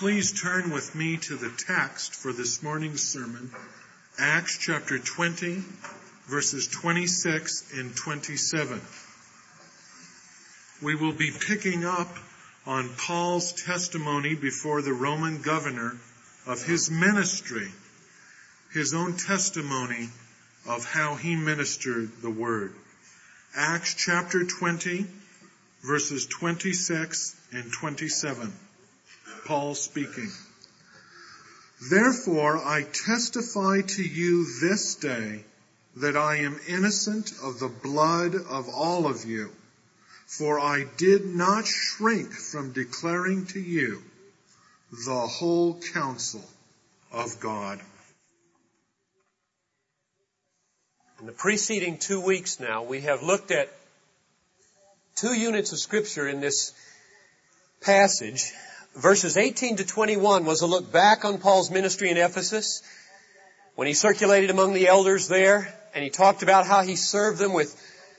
Please turn with me to the text for this morning's sermon, Acts chapter 20, verses 26 and 27. We will be picking up on Paul's testimony before the Roman governor of his ministry, his own testimony of how he ministered the word. Acts chapter 20, verses 26 and 27. Paul speaking. Therefore I testify to you this day that I am innocent of the blood of all of you, for I did not shrink from declaring to you the whole counsel of God. In the preceding two weeks now, we have looked at two units of scripture in this passage verses 18 to 21 was a look back on Paul's ministry in Ephesus when he circulated among the elders there and he talked about how he served them with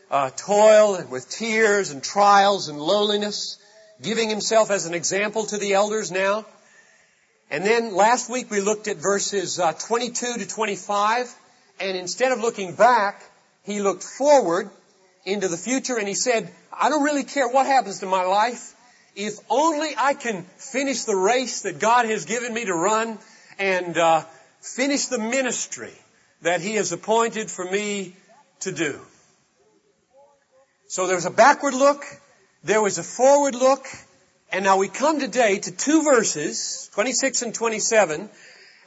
uh, toil and with tears and trials and lowliness, giving himself as an example to the elders now. And then last week we looked at verses uh, 22 to 25 and instead of looking back, he looked forward into the future and he said, I don't really care what happens to my life if only I can finish the race that God has given me to run and uh, finish the ministry that He has appointed for me to do. So there's a backward look, there was a forward look, and now we come today to two verses, 26 and 27,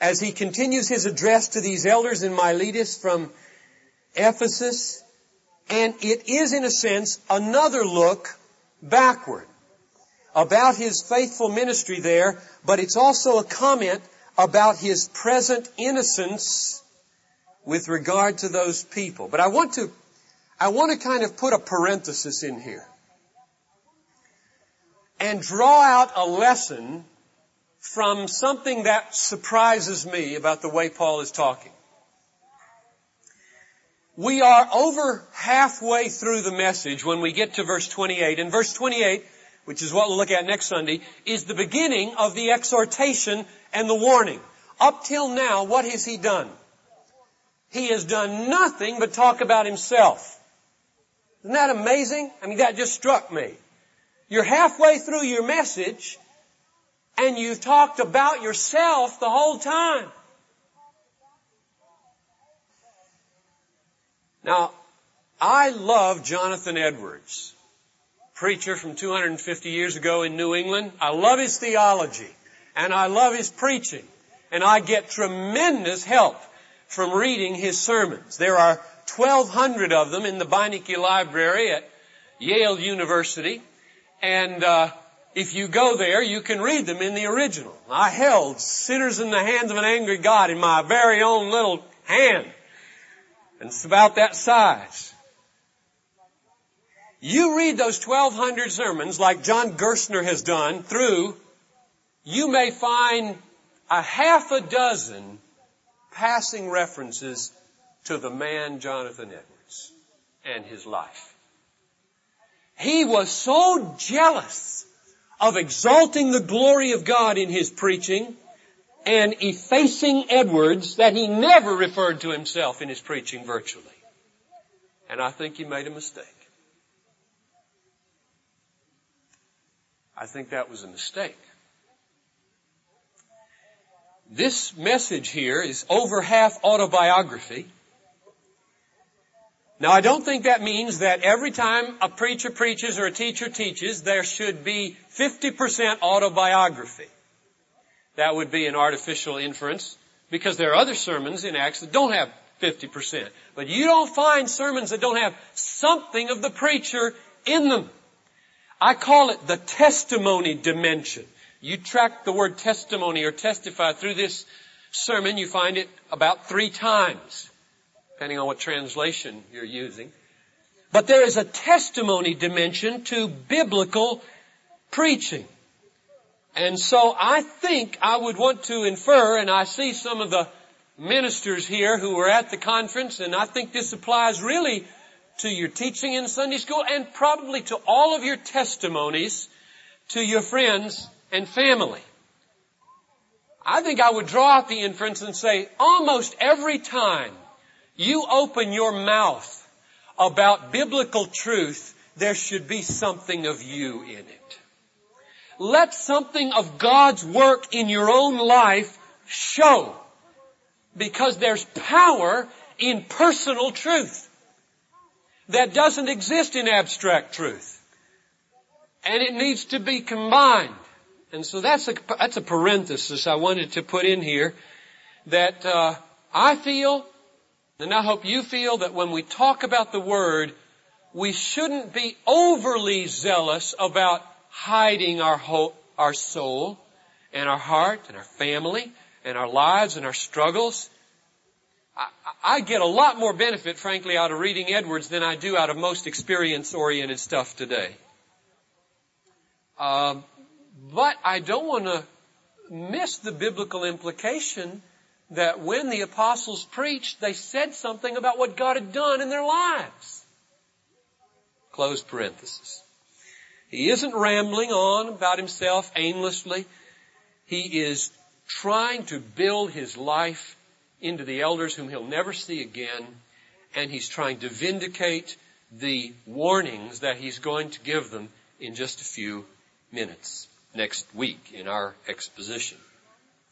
as he continues his address to these elders in Miletus from Ephesus, and it is in a sense another look backward about his faithful ministry there, but it's also a comment about his present innocence with regard to those people. But I want to, I want to kind of put a parenthesis in here and draw out a lesson from something that surprises me about the way Paul is talking. We are over halfway through the message when we get to verse 28. And verse 28 which is what we'll look at next Sunday, is the beginning of the exhortation and the warning. Up till now, what has he done? He has done nothing but talk about himself. Isn't that amazing? I mean, that just struck me. You're halfway through your message and you've talked about yourself the whole time. Now, I love Jonathan Edwards preacher from 250 years ago in New England. I love his theology and I love his preaching and I get tremendous help from reading his sermons. There are 1200 of them in the Beinecke Library at Yale University and uh, if you go there, you can read them in the original. I held Sinners in the Hands of an Angry God in my very own little hand. And it's about that size. You read those 1200 sermons like John Gerstner has done through, you may find a half a dozen passing references to the man Jonathan Edwards and his life. He was so jealous of exalting the glory of God in his preaching and effacing Edwards that he never referred to himself in his preaching virtually. And I think he made a mistake. I think that was a mistake. This message here is over half autobiography. Now I don't think that means that every time a preacher preaches or a teacher teaches, there should be 50% autobiography. That would be an artificial inference because there are other sermons in Acts that don't have 50%. But you don't find sermons that don't have something of the preacher in them. I call it the testimony dimension. You track the word testimony or testify through this sermon, you find it about three times, depending on what translation you're using. But there is a testimony dimension to biblical preaching. And so I think I would want to infer, and I see some of the ministers here who were at the conference, and I think this applies really to your teaching in Sunday school and probably to all of your testimonies to your friends and family. I think I would draw out the inference and say almost every time you open your mouth about biblical truth, there should be something of you in it. Let something of God's work in your own life show. Because there's power in personal truth that doesn't exist in abstract truth. And it needs to be combined. And so that's a, that's a parenthesis I wanted to put in here that uh, I feel, and I hope you feel that when we talk about the Word, we shouldn't be overly zealous about hiding our hope, our soul, and our heart, and our family, and our lives, and our struggles. I, get a lot more benefit, frankly, out of reading Edwards than I do out of most experience-oriented stuff today. Um, but I don't want to miss the biblical implication that when the apostles preached, they said something about what God had done in their lives. Close parenthesis. He isn't rambling on about himself aimlessly. He is trying to build his life into the elders whom he'll never see again, and he's trying to vindicate the warnings that he's going to give them in just a few minutes next week in our exposition.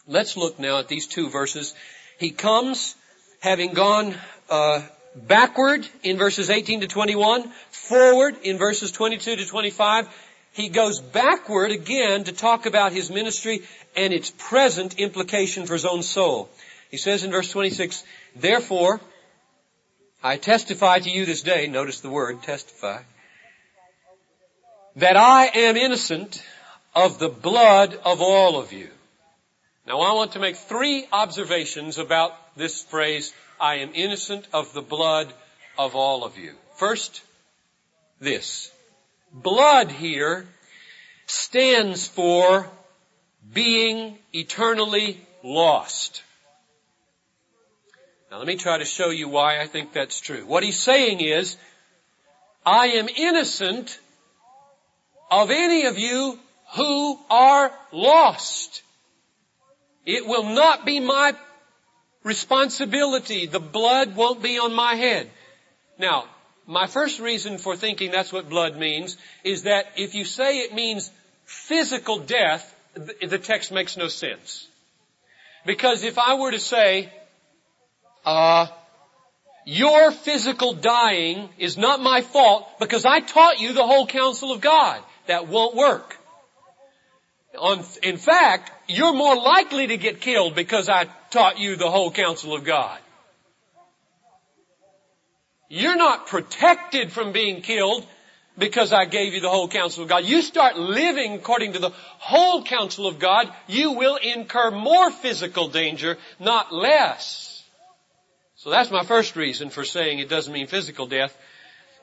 Let's look now at these two verses. He comes having gone uh, backward in verses 18 to 21, forward in verses 22 to 25. He goes backward again to talk about his ministry and its present implication for his own soul. He says in verse 26, Therefore, I testify to you this day, notice the word testify, that I am innocent of the blood of all of you. Now I want to make three observations about this phrase, I am innocent of the blood of all of you. First, this. Blood here stands for being eternally lost. Now let me try to show you why I think that's true. What he's saying is, I am innocent of any of you who are lost. It will not be my responsibility. The blood won't be on my head. Now, my first reason for thinking that's what blood means is that if you say it means physical death, the text makes no sense. Because if I were to say, uh, your physical dying is not my fault because I taught you the whole counsel of God. That won't work. On, in fact, you're more likely to get killed because I taught you the whole counsel of God. You're not protected from being killed because I gave you the whole counsel of God. You start living according to the whole counsel of God, you will incur more physical danger, not less. So that's my first reason for saying it doesn't mean physical death.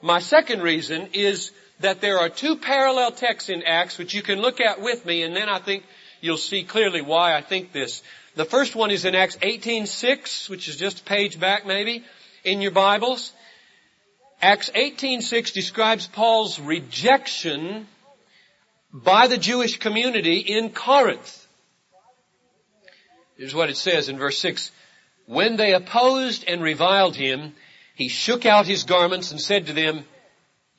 My second reason is that there are two parallel texts in Acts which you can look at with me and then I think you'll see clearly why I think this. The first one is in Acts 18:6, which is just a page back maybe in your Bibles. Acts 18:6 describes Paul's rejection by the Jewish community in Corinth. Here's what it says in verse 6. When they opposed and reviled him, he shook out his garments and said to them,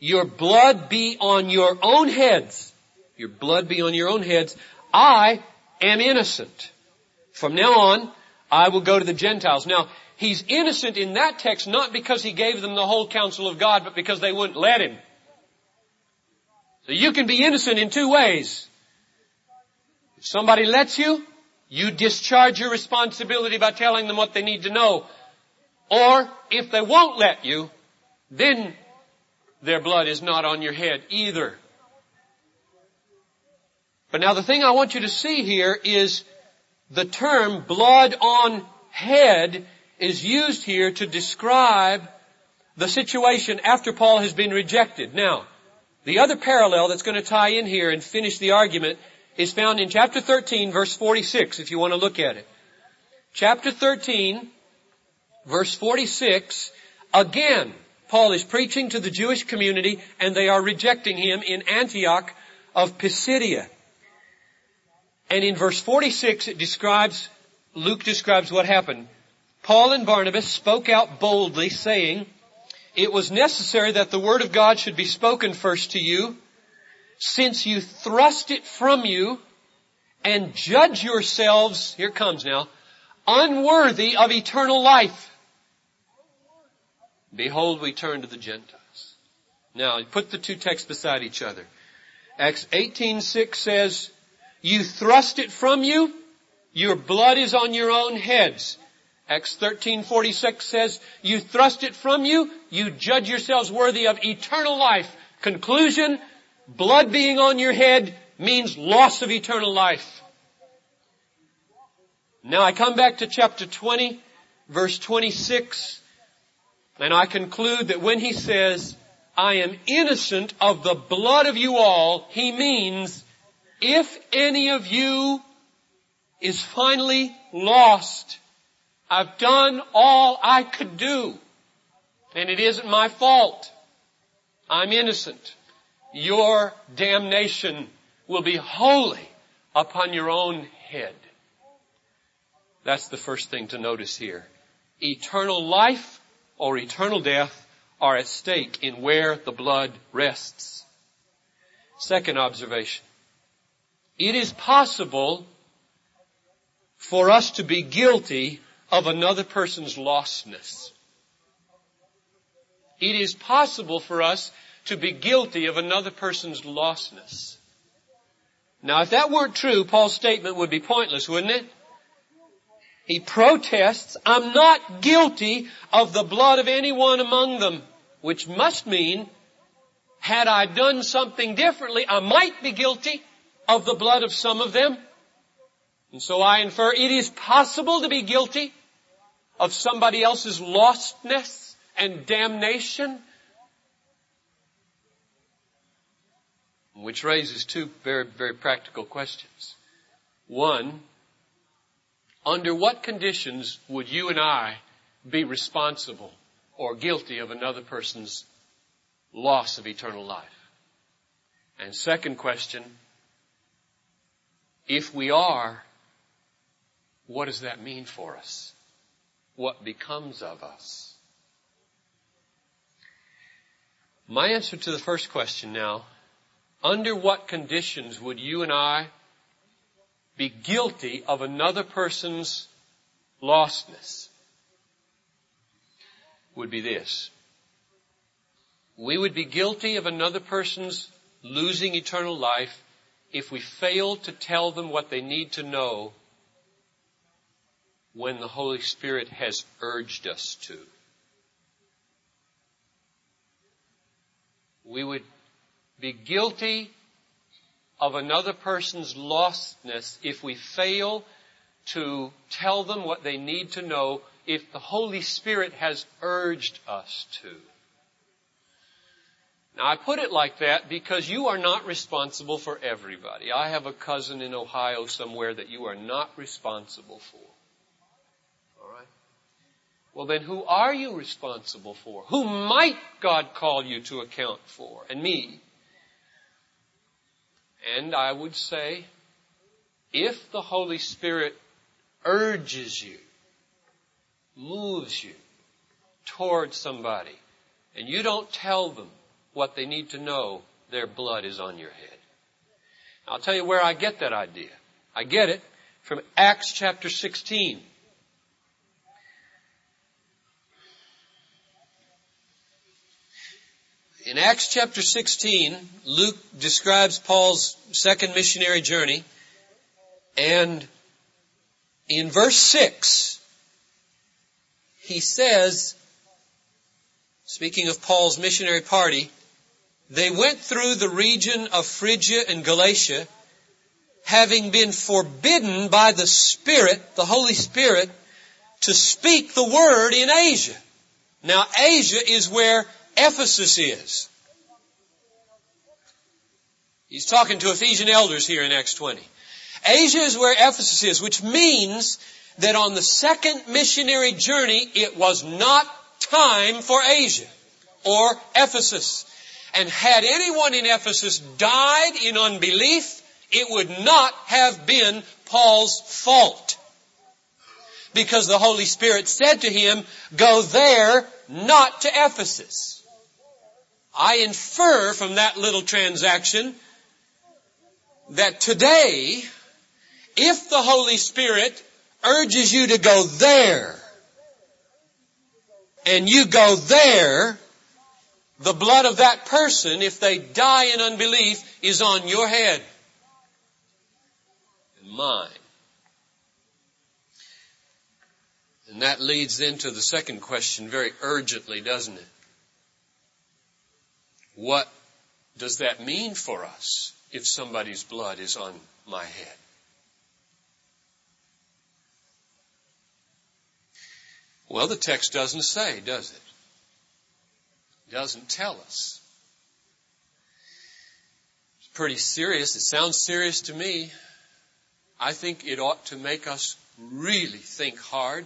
your blood be on your own heads. Your blood be on your own heads. I am innocent. From now on, I will go to the Gentiles. Now, he's innocent in that text not because he gave them the whole counsel of God, but because they wouldn't let him. So you can be innocent in two ways. If somebody lets you, you discharge your responsibility by telling them what they need to know. Or if they won't let you, then their blood is not on your head either. But now the thing I want you to see here is the term blood on head is used here to describe the situation after Paul has been rejected. Now, the other parallel that's going to tie in here and finish the argument is found in chapter 13 verse 46 if you want to look at it. Chapter 13 verse 46 again Paul is preaching to the Jewish community and they are rejecting him in Antioch of Pisidia. And in verse 46 it describes, Luke describes what happened. Paul and Barnabas spoke out boldly saying, it was necessary that the word of God should be spoken first to you, since you thrust it from you and judge yourselves, here comes now, unworthy of eternal life. Behold, we turn to the Gentiles. Now, put the two texts beside each other. Acts 18:6 says, "You thrust it from you, your blood is on your own heads." Acts 13:46 says, "You thrust it from you, you judge yourselves worthy of eternal life." Conclusion, blood being on your head means loss of eternal life. Now I come back to chapter 20, verse 26, and I conclude that when he says, I am innocent of the blood of you all, he means, if any of you is finally lost, I've done all I could do. And it isn't my fault. I'm innocent. Your damnation will be wholly upon your own head. That's the first thing to notice here. Eternal life or eternal death are at stake in where the blood rests. Second observation. It is possible for us to be guilty of another person's lostness. It is possible for us to be guilty of another person's lostness. Now if that weren't true, Paul's statement would be pointless, wouldn't it? He protests, I'm not guilty of the blood of anyone among them, which must mean, had I done something differently, I might be guilty of the blood of some of them. And so I infer it is possible to be guilty of somebody else's lostness and damnation? Which raises two very, very practical questions. One, under what conditions would you and I be responsible or guilty of another person's loss of eternal life? And second question, if we are, what does that mean for us? what becomes of us? My answer to the first question now, under what conditions would you and I be guilty of another person's lostness? Would be this. We would be guilty of another person's losing eternal life if we fail to tell them what they need to know when the Holy Spirit has urged us to. We would be guilty of another person's lostness if we fail to tell them what they need to know if the Holy Spirit has urged us to. Now I put it like that because you are not responsible for everybody. I have a cousin in Ohio somewhere that you are not responsible for. Alright? Well then who are you responsible for? Who might God call you to account for? And me. And I would say, if the Holy Spirit urges you, moves you towards somebody, and you don't tell them what they need to know, their blood is on your head. I'll tell you where I get that idea. I get it from Acts chapter 16. In Acts chapter 16, Luke describes Paul's second missionary journey, and in verse 6, he says, speaking of Paul's missionary party, they went through the region of Phrygia and Galatia, having been forbidden by the Spirit, the Holy Spirit, to speak the word in Asia. Now Asia is where Ephesus is. He's talking to Ephesian elders here in Acts 20. Asia is where Ephesus is, which means that on the second missionary journey, it was not time for Asia or Ephesus. And had anyone in Ephesus died in unbelief, it would not have been Paul's fault. Because the Holy Spirit said to him, go there, not to Ephesus. I infer from that little transaction that today, if the Holy Spirit urges you to go there, and you go there, the blood of that person, if they die in unbelief, is on your head and mine. And that leads into the second question very urgently, doesn't it? What does that mean for us if somebody's blood is on my head? Well, the text doesn't say, does it? It doesn't tell us. It's pretty serious. It sounds serious to me. I think it ought to make us really think hard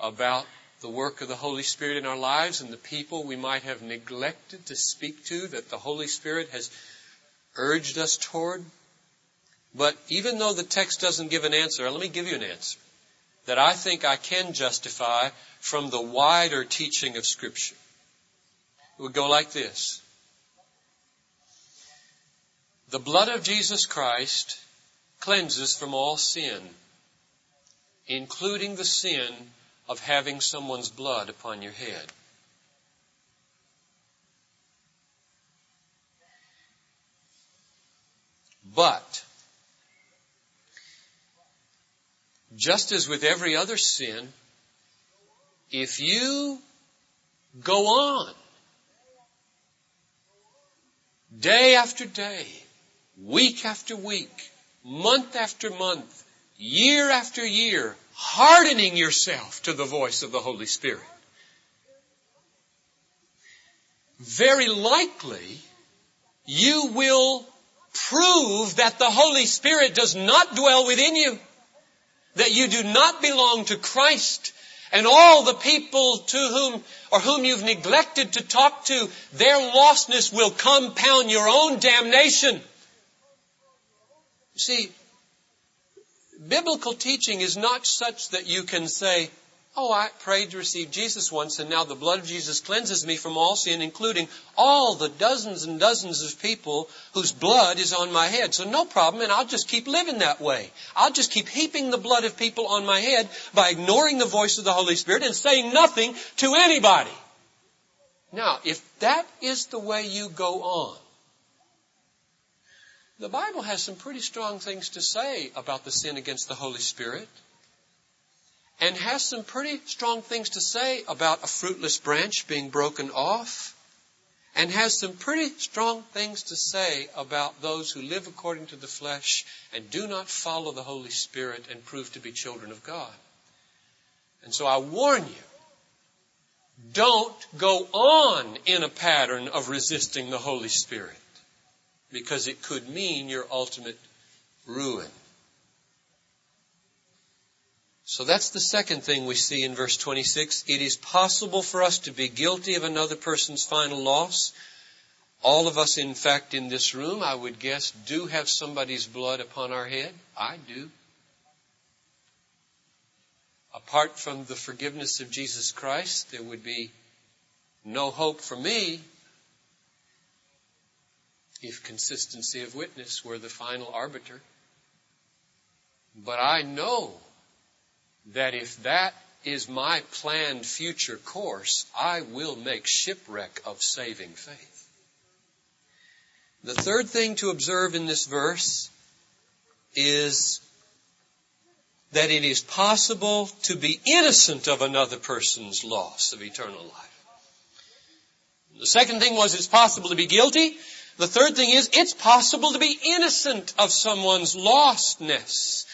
about the work of the Holy Spirit in our lives and the people we might have neglected to speak to that the Holy Spirit has urged us toward. But even though the text doesn't give an answer, let me give you an answer that I think I can justify from the wider teaching of Scripture. It would go like this. The blood of Jesus Christ cleanses from all sin, including the sin of having someone's blood upon your head. But just as with every other sin, if you go on day after day, week after week, month after month, year after year, hardening yourself to the voice of the Holy Spirit, very likely you will prove that the Holy Spirit does not dwell within you that you do not belong to Christ and all the people to whom or whom you've neglected to talk to, their lostness will compound your own damnation. You see, biblical teaching is not such that you can say, Oh, I prayed to receive Jesus once and now the blood of Jesus cleanses me from all sin, including all the dozens and dozens of people whose blood is on my head. So no problem and I'll just keep living that way. I'll just keep heaping the blood of people on my head by ignoring the voice of the Holy Spirit and saying nothing to anybody. Now, if that is the way you go on, the Bible has some pretty strong things to say about the sin against the Holy Spirit and has some pretty strong things to say about a fruitless branch being broken off, and has some pretty strong things to say about those who live according to the flesh and do not follow the Holy Spirit and prove to be children of God. And so I warn you, don't go on in a pattern of resisting the Holy Spirit because it could mean your ultimate ruin. So that's the second thing we see in verse 26. It is possible for us to be guilty of another person's final loss. All of us, in fact, in this room, I would guess, do have somebody's blood upon our head. I do. Apart from the forgiveness of Jesus Christ, there would be no hope for me if consistency of witness were the final arbiter. But I know that if that is my planned future course, I will make shipwreck of saving faith. The third thing to observe in this verse is that it is possible to be innocent of another person's loss of eternal life. The second thing was it's possible to be guilty. The third thing is it's possible to be innocent of someone's lostness.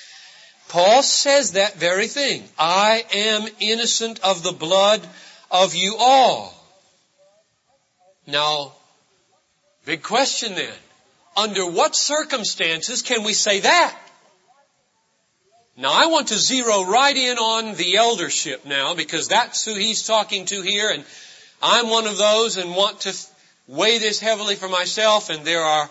Paul says that very thing. I am innocent of the blood of you all. Now, big question then. Under what circumstances can we say that? Now I want to zero right in on the eldership now because that's who he's talking to here and I'm one of those and want to weigh this heavily for myself and there are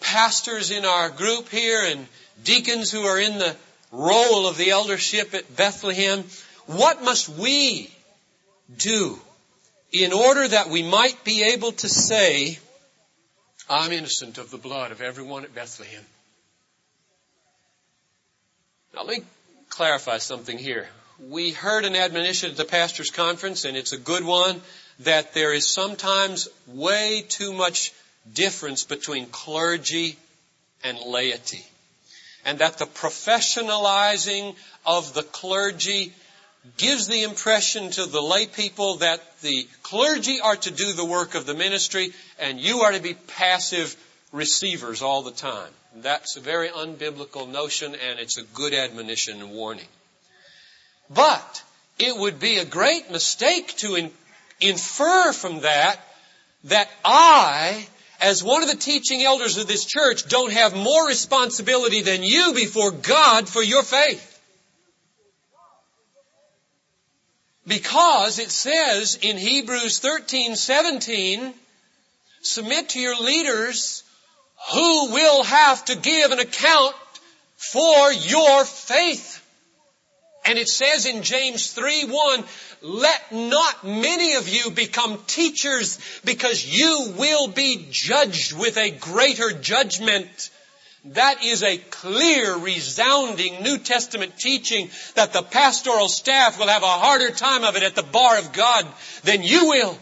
pastors in our group here and deacons who are in the role of the eldership at Bethlehem, what must we do in order that we might be able to say, I'm innocent of the blood of everyone at Bethlehem? Now let me clarify something here. We heard an admonition at the pastor's conference, and it's a good one, that there is sometimes way too much difference between clergy and laity. And that the professionalizing of the clergy gives the impression to the lay people that the clergy are to do the work of the ministry and you are to be passive receivers all the time. That's a very unbiblical notion and it's a good admonition and warning. But it would be a great mistake to infer from that that I, as one of the teaching elders of this church, don't have more responsibility than you before God for your faith. Because it says in Hebrews 13, 17, submit to your leaders who will have to give an account for your faith. And it says in James 3, 1, let not many of you become teachers because you will be judged with a greater judgment. That is a clear, resounding New Testament teaching that the pastoral staff will have a harder time of it at the bar of God than you will.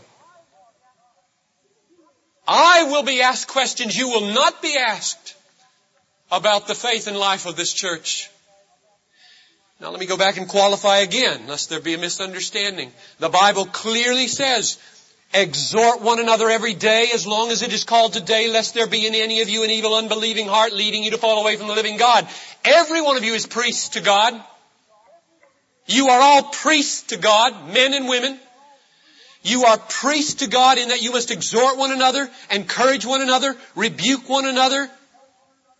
I will be asked questions you will not be asked about the faith and life of this church. Now let me go back and qualify again, lest there be a misunderstanding. The Bible clearly says, exhort one another every day as long as it is called today, lest there be in any of you an evil unbelieving heart leading you to fall away from the living God. Every one of you is priests to God. You are all priests to God, men and women. You are priests to God in that you must exhort one another, encourage one another, rebuke one another,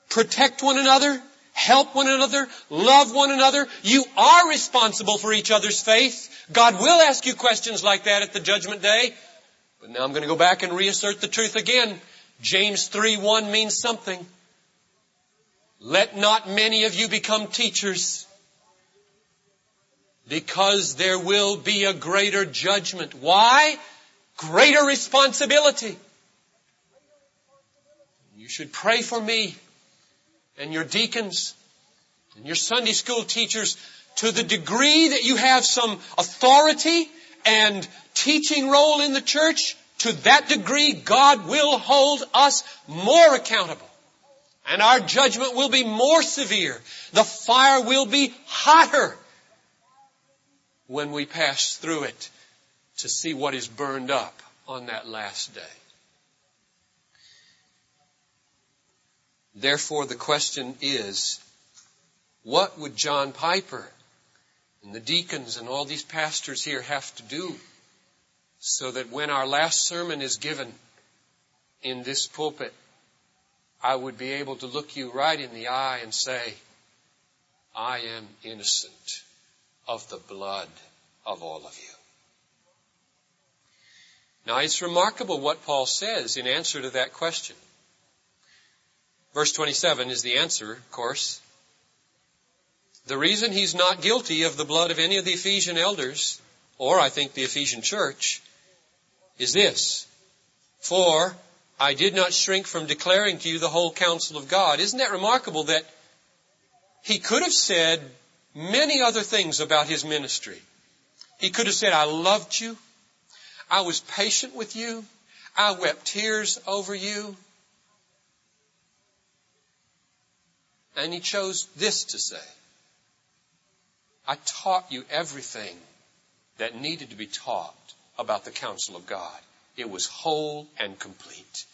protect one another, help one another, love one another. You are responsible for each other's faith. God will ask you questions like that at the judgment day. But now I'm going to go back and reassert the truth again. James 3:1 means something. Let not many of you become teachers because there will be a greater judgment. Why? Greater responsibility. You should pray for me and your deacons and your Sunday school teachers to the degree that you have some authority and teaching role in the church, to that degree God will hold us more accountable. And our judgment will be more severe. The fire will be hotter when we pass through it to see what is burned up on that last day. Therefore, the question is, what would John Piper and the deacons and all these pastors here have to do so that when our last sermon is given in this pulpit, I would be able to look you right in the eye and say, I am innocent of the blood of all of you. Now it's remarkable what Paul says in answer to that question. Verse 27 is the answer, of course. The reason he's not guilty of the blood of any of the Ephesian elders, or I think the Ephesian church, is this. For I did not shrink from declaring to you the whole counsel of God. Isn't that remarkable that he could have said many other things about his ministry. He could have said, I loved you. I was patient with you. I wept tears over you. And he chose this to say. I taught you everything that needed to be taught about the counsel of God. It was whole and complete.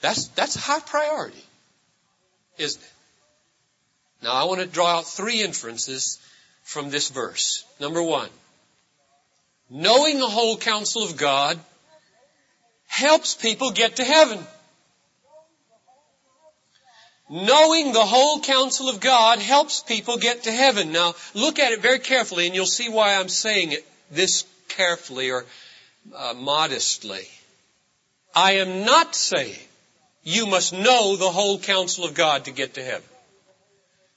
That's, that's high priority, isn't it? Now I want to draw out three inferences from this verse. Number one, knowing the whole counsel of God helps people get to heaven. Knowing the whole counsel of God helps people get to heaven. Now, look at it very carefully and you'll see why I'm saying it this carefully or uh, modestly. I am not saying you must know the whole counsel of God to get to heaven.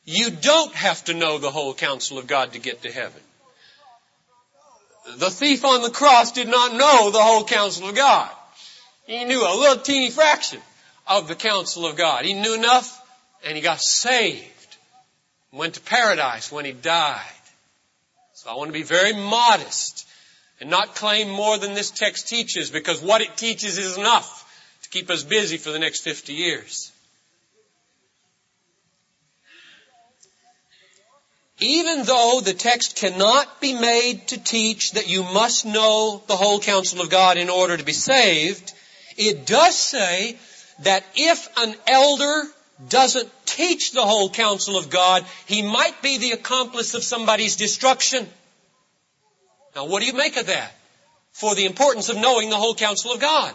You don't have to know the whole counsel of God to get to heaven. The thief on the cross did not know the whole counsel of God. He knew a little teeny fraction of the counsel of God. He knew enough and he got saved. Went to paradise when he died. So I want to be very modest and not claim more than this text teaches because what it teaches is enough to keep us busy for the next 50 years. Even though the text cannot be made to teach that you must know the whole counsel of God in order to be saved, it does say that if an elder doesn't teach the whole counsel of God, he might be the accomplice of somebody's destruction. Now what do you make of that? For the importance of knowing the whole counsel of God.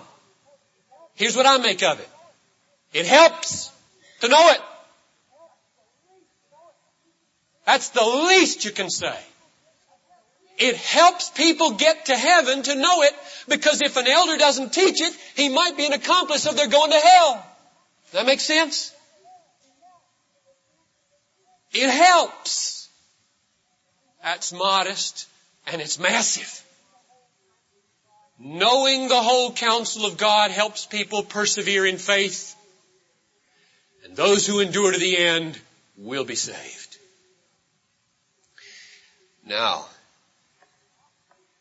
Here's what I make of it. It helps to know it. That's the least you can say. It helps people get to heaven to know it because if an elder doesn't teach it, he might be an accomplice of their going to hell. Does that make sense? It helps. That's modest and it's massive. Knowing the whole counsel of God helps people persevere in faith. And those who endure to the end will be saved. Now,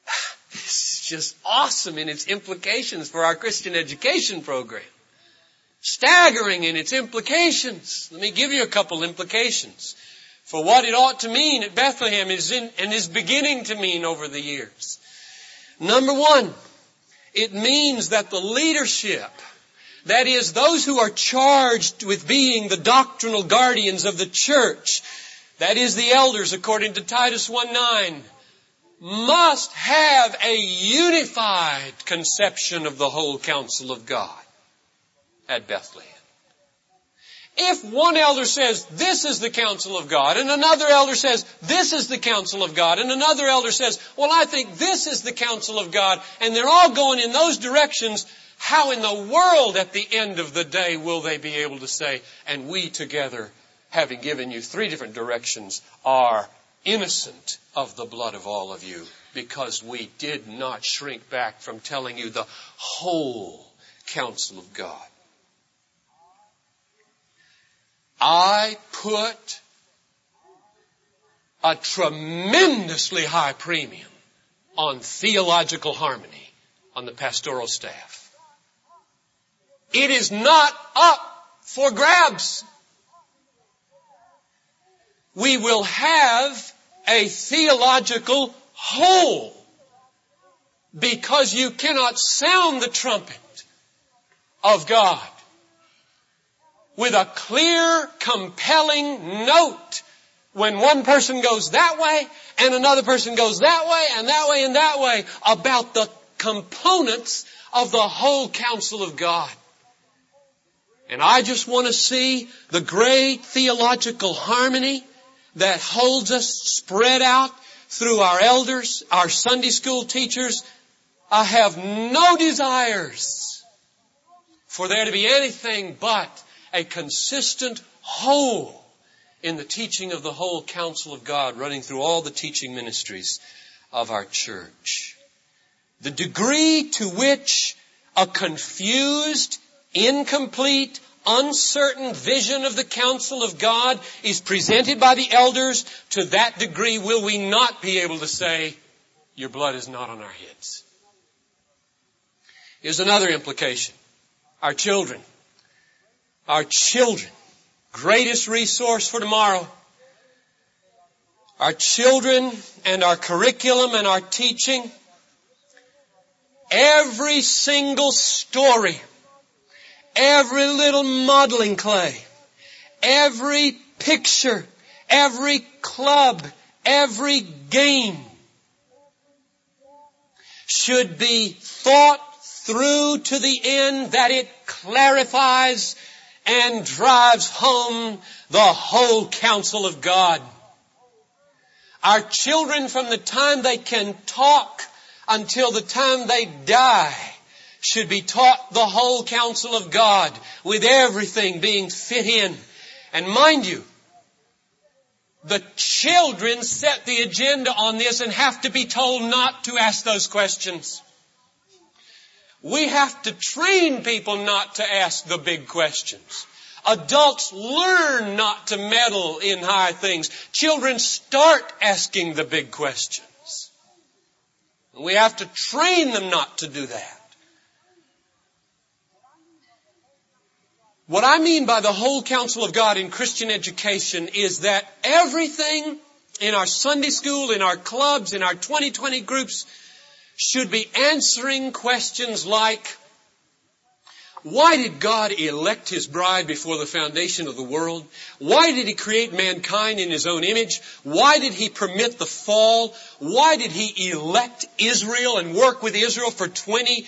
this is just awesome in its implications for our Christian education program. Staggering in its implications. Let me give you a couple implications for what it ought to mean at Bethlehem is in, and is beginning to mean over the years. Number one, it means that the leadership, that is, those who are charged with being the doctrinal guardians of the church, that is, the elders according to Titus 1-9, must have a unified conception of the whole counsel of God at Bethlehem. If one elder says, this is the counsel of God, and another elder says, this is the counsel of God, and another elder says, well, I think this is the counsel of God, and they're all going in those directions, how in the world at the end of the day will they be able to say, and we together, having given you three different directions, are innocent of the blood of all of you, because we did not shrink back from telling you the whole counsel of God. I put a tremendously high premium on theological harmony on the pastoral staff. It is not up for grabs. We will have a theological whole because you cannot sound the trumpet of God with a clear, compelling note when one person goes that way and another person goes that way and that way and that way about the components of the whole counsel of God. And I just want to see the great theological harmony that holds us spread out through our elders, our Sunday school teachers. I have no desires for there to be anything but a consistent whole in the teaching of the whole counsel of God running through all the teaching ministries of our church. The degree to which a confused, incomplete, uncertain vision of the counsel of God is presented by the elders, to that degree will we not be able to say, your blood is not on our heads. Here's another implication. Our children our children, greatest resource for tomorrow. Our children and our curriculum and our teaching. Every single story, every little modeling clay, every picture, every club, every game should be thought through to the end that it clarifies and drives home the whole counsel of God. Our children from the time they can talk until the time they die should be taught the whole counsel of God with everything being fit in. And mind you, the children set the agenda on this and have to be told not to ask those questions. We have to train people not to ask the big questions. Adults learn not to meddle in high things. Children start asking the big questions. We have to train them not to do that. What I mean by the whole counsel of God in Christian education is that everything in our Sunday school, in our clubs, in our 2020 groups should be answering questions like, why did God elect His bride before the foundation of the world? Why did He create mankind in His own image? Why did He permit the fall? Why did He elect Israel and work with Israel for 20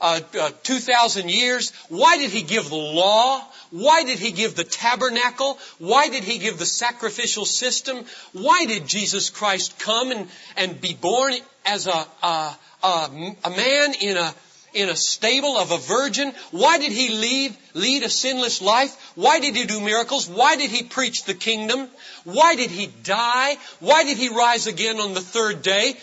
uh, uh, 2,000 years? Why did he give the law? Why did he give the tabernacle? Why did he give the sacrificial system? Why did Jesus Christ come and, and be born as a, a, a, a man in a, in a stable of a virgin? Why did he leave, lead a sinless life? Why did he do miracles? Why did he preach the kingdom? Why did he die? Why did he rise again on the third day?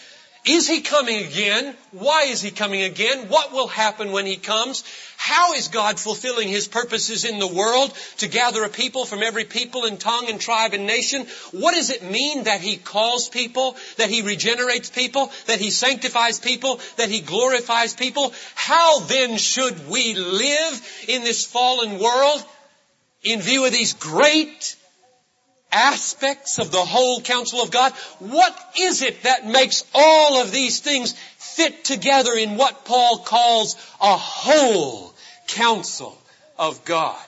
Is he coming again? Why is he coming again? What will happen when he comes? How is God fulfilling his purposes in the world to gather a people from every people and tongue and tribe and nation? What does it mean that he calls people, that he regenerates people, that he sanctifies people, that he glorifies people? How then should we live in this fallen world in view of these great aspects of the whole counsel of God? What is it that makes all of these things fit together in what Paul calls a whole counsel of God?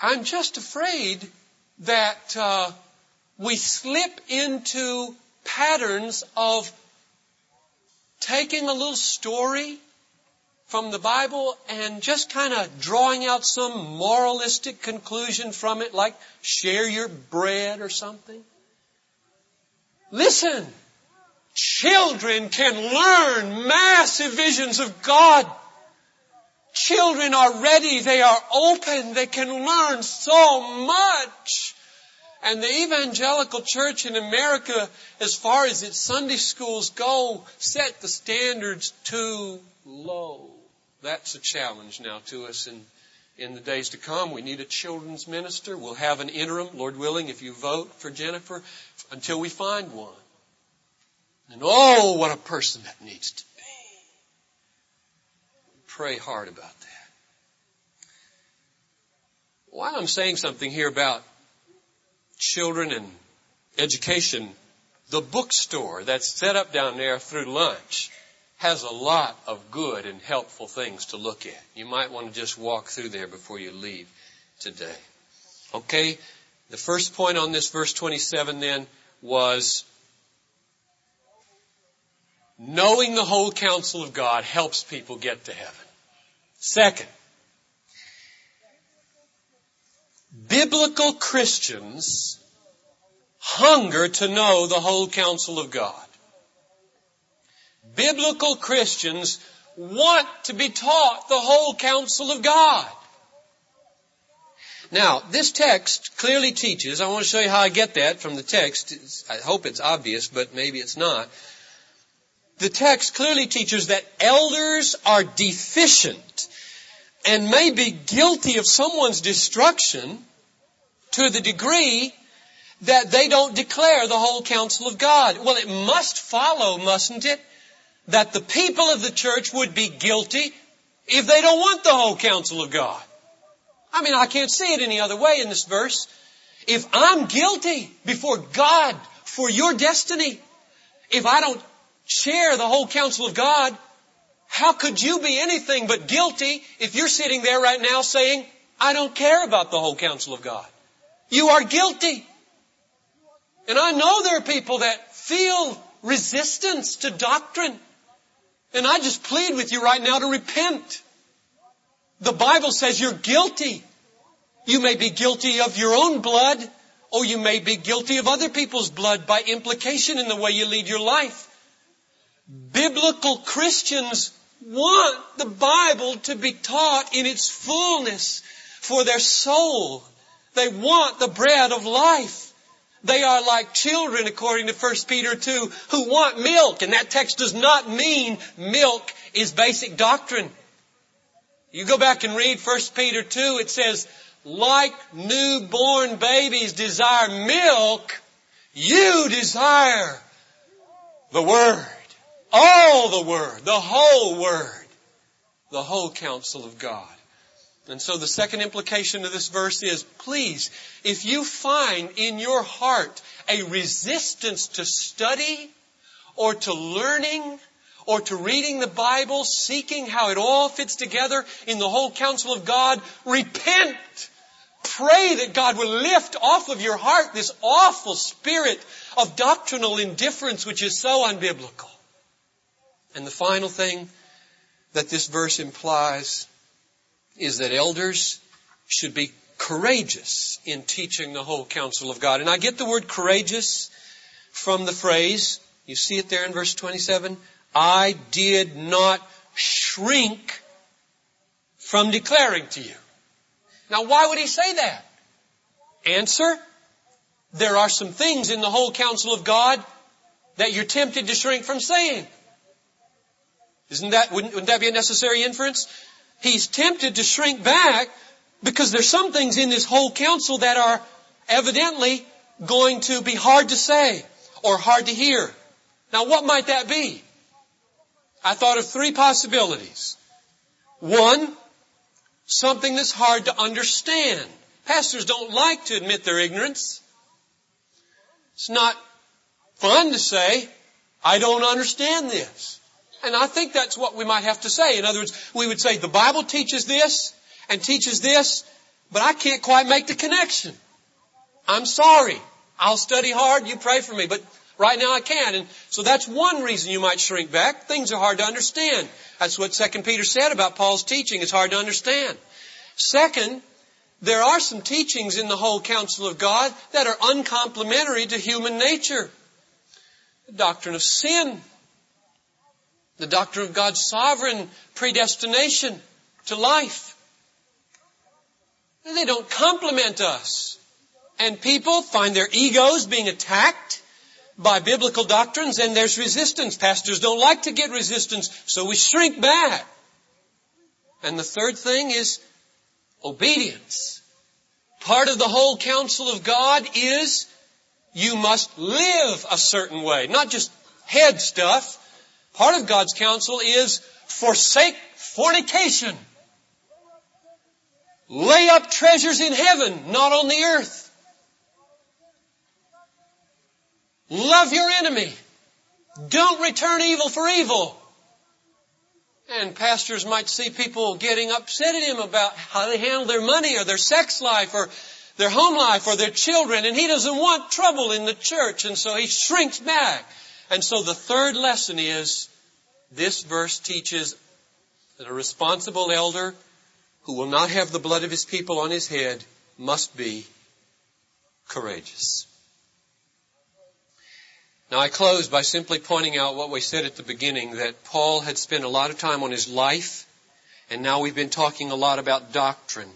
I'm just afraid that uh, we slip into patterns of taking a little story from the Bible and just kind of drawing out some moralistic conclusion from it, like share your bread or something. Listen, children can learn massive visions of God. Children are ready, they are open, they can learn so much. And the evangelical church in America, as far as its Sunday schools go, set the standards too low. That's a challenge now to us in, in the days to come. We need a children's minister. We'll have an interim, Lord willing, if you vote for Jennifer, until we find one. And oh, what a person that needs to be. Pray hard about that. While I'm saying something here about children and education, the bookstore that's set up down there through lunch has a lot of good and helpful things to look at. You might want to just walk through there before you leave today. Okay? The first point on this verse 27 then was knowing the whole counsel of God helps people get to heaven. Second, biblical Christians hunger to know the whole counsel of God biblical Christians want to be taught the whole counsel of God. Now, this text clearly teaches, I want to show you how I get that from the text. I hope it's obvious, but maybe it's not. The text clearly teaches that elders are deficient and may be guilty of someone's destruction to the degree that they don't declare the whole counsel of God. Well, it must follow, mustn't it? That the people of the church would be guilty if they don't want the whole counsel of God. I mean, I can't see it any other way in this verse. If I'm guilty before God for your destiny, if I don't share the whole counsel of God, how could you be anything but guilty if you're sitting there right now saying, I don't care about the whole counsel of God? You are guilty. And I know there are people that feel resistance to doctrine. And I just plead with you right now to repent. The Bible says you're guilty. You may be guilty of your own blood, or you may be guilty of other people's blood by implication in the way you lead your life. Biblical Christians want the Bible to be taught in its fullness for their soul. They want the bread of life. They are like children, according to 1 Peter 2, who want milk. And that text does not mean milk is basic doctrine. You go back and read 1 Peter 2, it says, like newborn babies desire milk, you desire the Word. All the Word. The whole Word. The whole counsel of God. And so the second implication of this verse is, please, if you find in your heart a resistance to study or to learning or to reading the Bible, seeking how it all fits together in the whole counsel of God, repent. Pray that God will lift off of your heart this awful spirit of doctrinal indifference which is so unbiblical. And the final thing that this verse implies is that elders should be courageous in teaching the whole counsel of God. And I get the word courageous from the phrase, you see it there in verse 27, I did not shrink from declaring to you. Now why would he say that? Answer, there are some things in the whole counsel of God that you're tempted to shrink from saying. Isn't that, wouldn't, wouldn't that be a necessary inference? He's tempted to shrink back because there's some things in this whole counsel that are evidently going to be hard to say or hard to hear. Now what might that be? I thought of three possibilities. One, something that's hard to understand. Pastors don't like to admit their ignorance. It's not fun to say, I don't understand this. And I think that's what we might have to say. In other words, we would say the Bible teaches this and teaches this, but I can't quite make the connection. I'm sorry. I'll study hard. You pray for me, but right now I can't. And so that's one reason you might shrink back. Things are hard to understand. That's what 2 Peter said about Paul's teaching. It's hard to understand. Second, there are some teachings in the whole counsel of God that are uncomplimentary to human nature. The doctrine of sin, the doctrine of God's sovereign predestination to life. They don't compliment us. And people find their egos being attacked by biblical doctrines and there's resistance. Pastors don't like to get resistance, so we shrink back. And the third thing is obedience. Part of the whole counsel of God is you must live a certain way, not just head stuff, Part of God's counsel is forsake fornication. Lay up treasures in heaven, not on the earth. Love your enemy. Don't return evil for evil. And pastors might see people getting upset at him about how they handle their money or their sex life or their home life or their children and he doesn't want trouble in the church and so he shrinks back. And so the third lesson is this verse teaches that a responsible elder who will not have the blood of his people on his head must be courageous. Now I close by simply pointing out what we said at the beginning that Paul had spent a lot of time on his life and now we've been talking a lot about doctrine.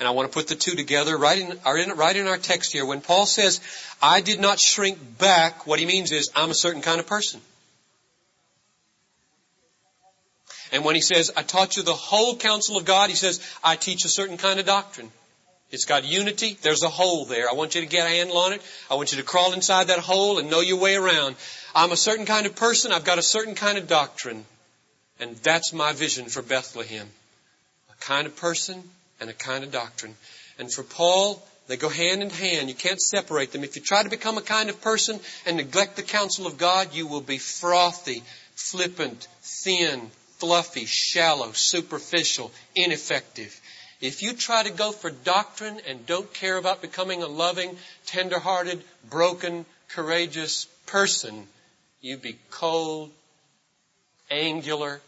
And I want to put the two together right in, right in our text here. When Paul says, I did not shrink back, what he means is, I'm a certain kind of person. And when he says, I taught you the whole counsel of God, he says, I teach a certain kind of doctrine. It's got unity. There's a hole there. I want you to get a handle on it. I want you to crawl inside that hole and know your way around. I'm a certain kind of person. I've got a certain kind of doctrine. And that's my vision for Bethlehem. A kind of person and a kind of doctrine. And for Paul, they go hand in hand. You can't separate them. If you try to become a kind of person and neglect the counsel of God, you will be frothy, flippant, thin, fluffy, shallow, superficial, ineffective. If you try to go for doctrine and don't care about becoming a loving, tender-hearted, broken, courageous person, you be cold, angular,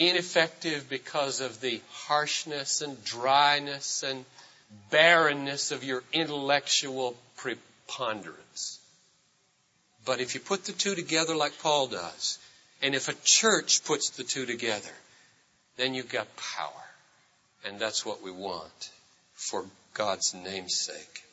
ineffective because of the harshness and dryness and barrenness of your intellectual preponderance. But if you put the two together like Paul does, and if a church puts the two together, then you've got power. And that's what we want for God's name's sake.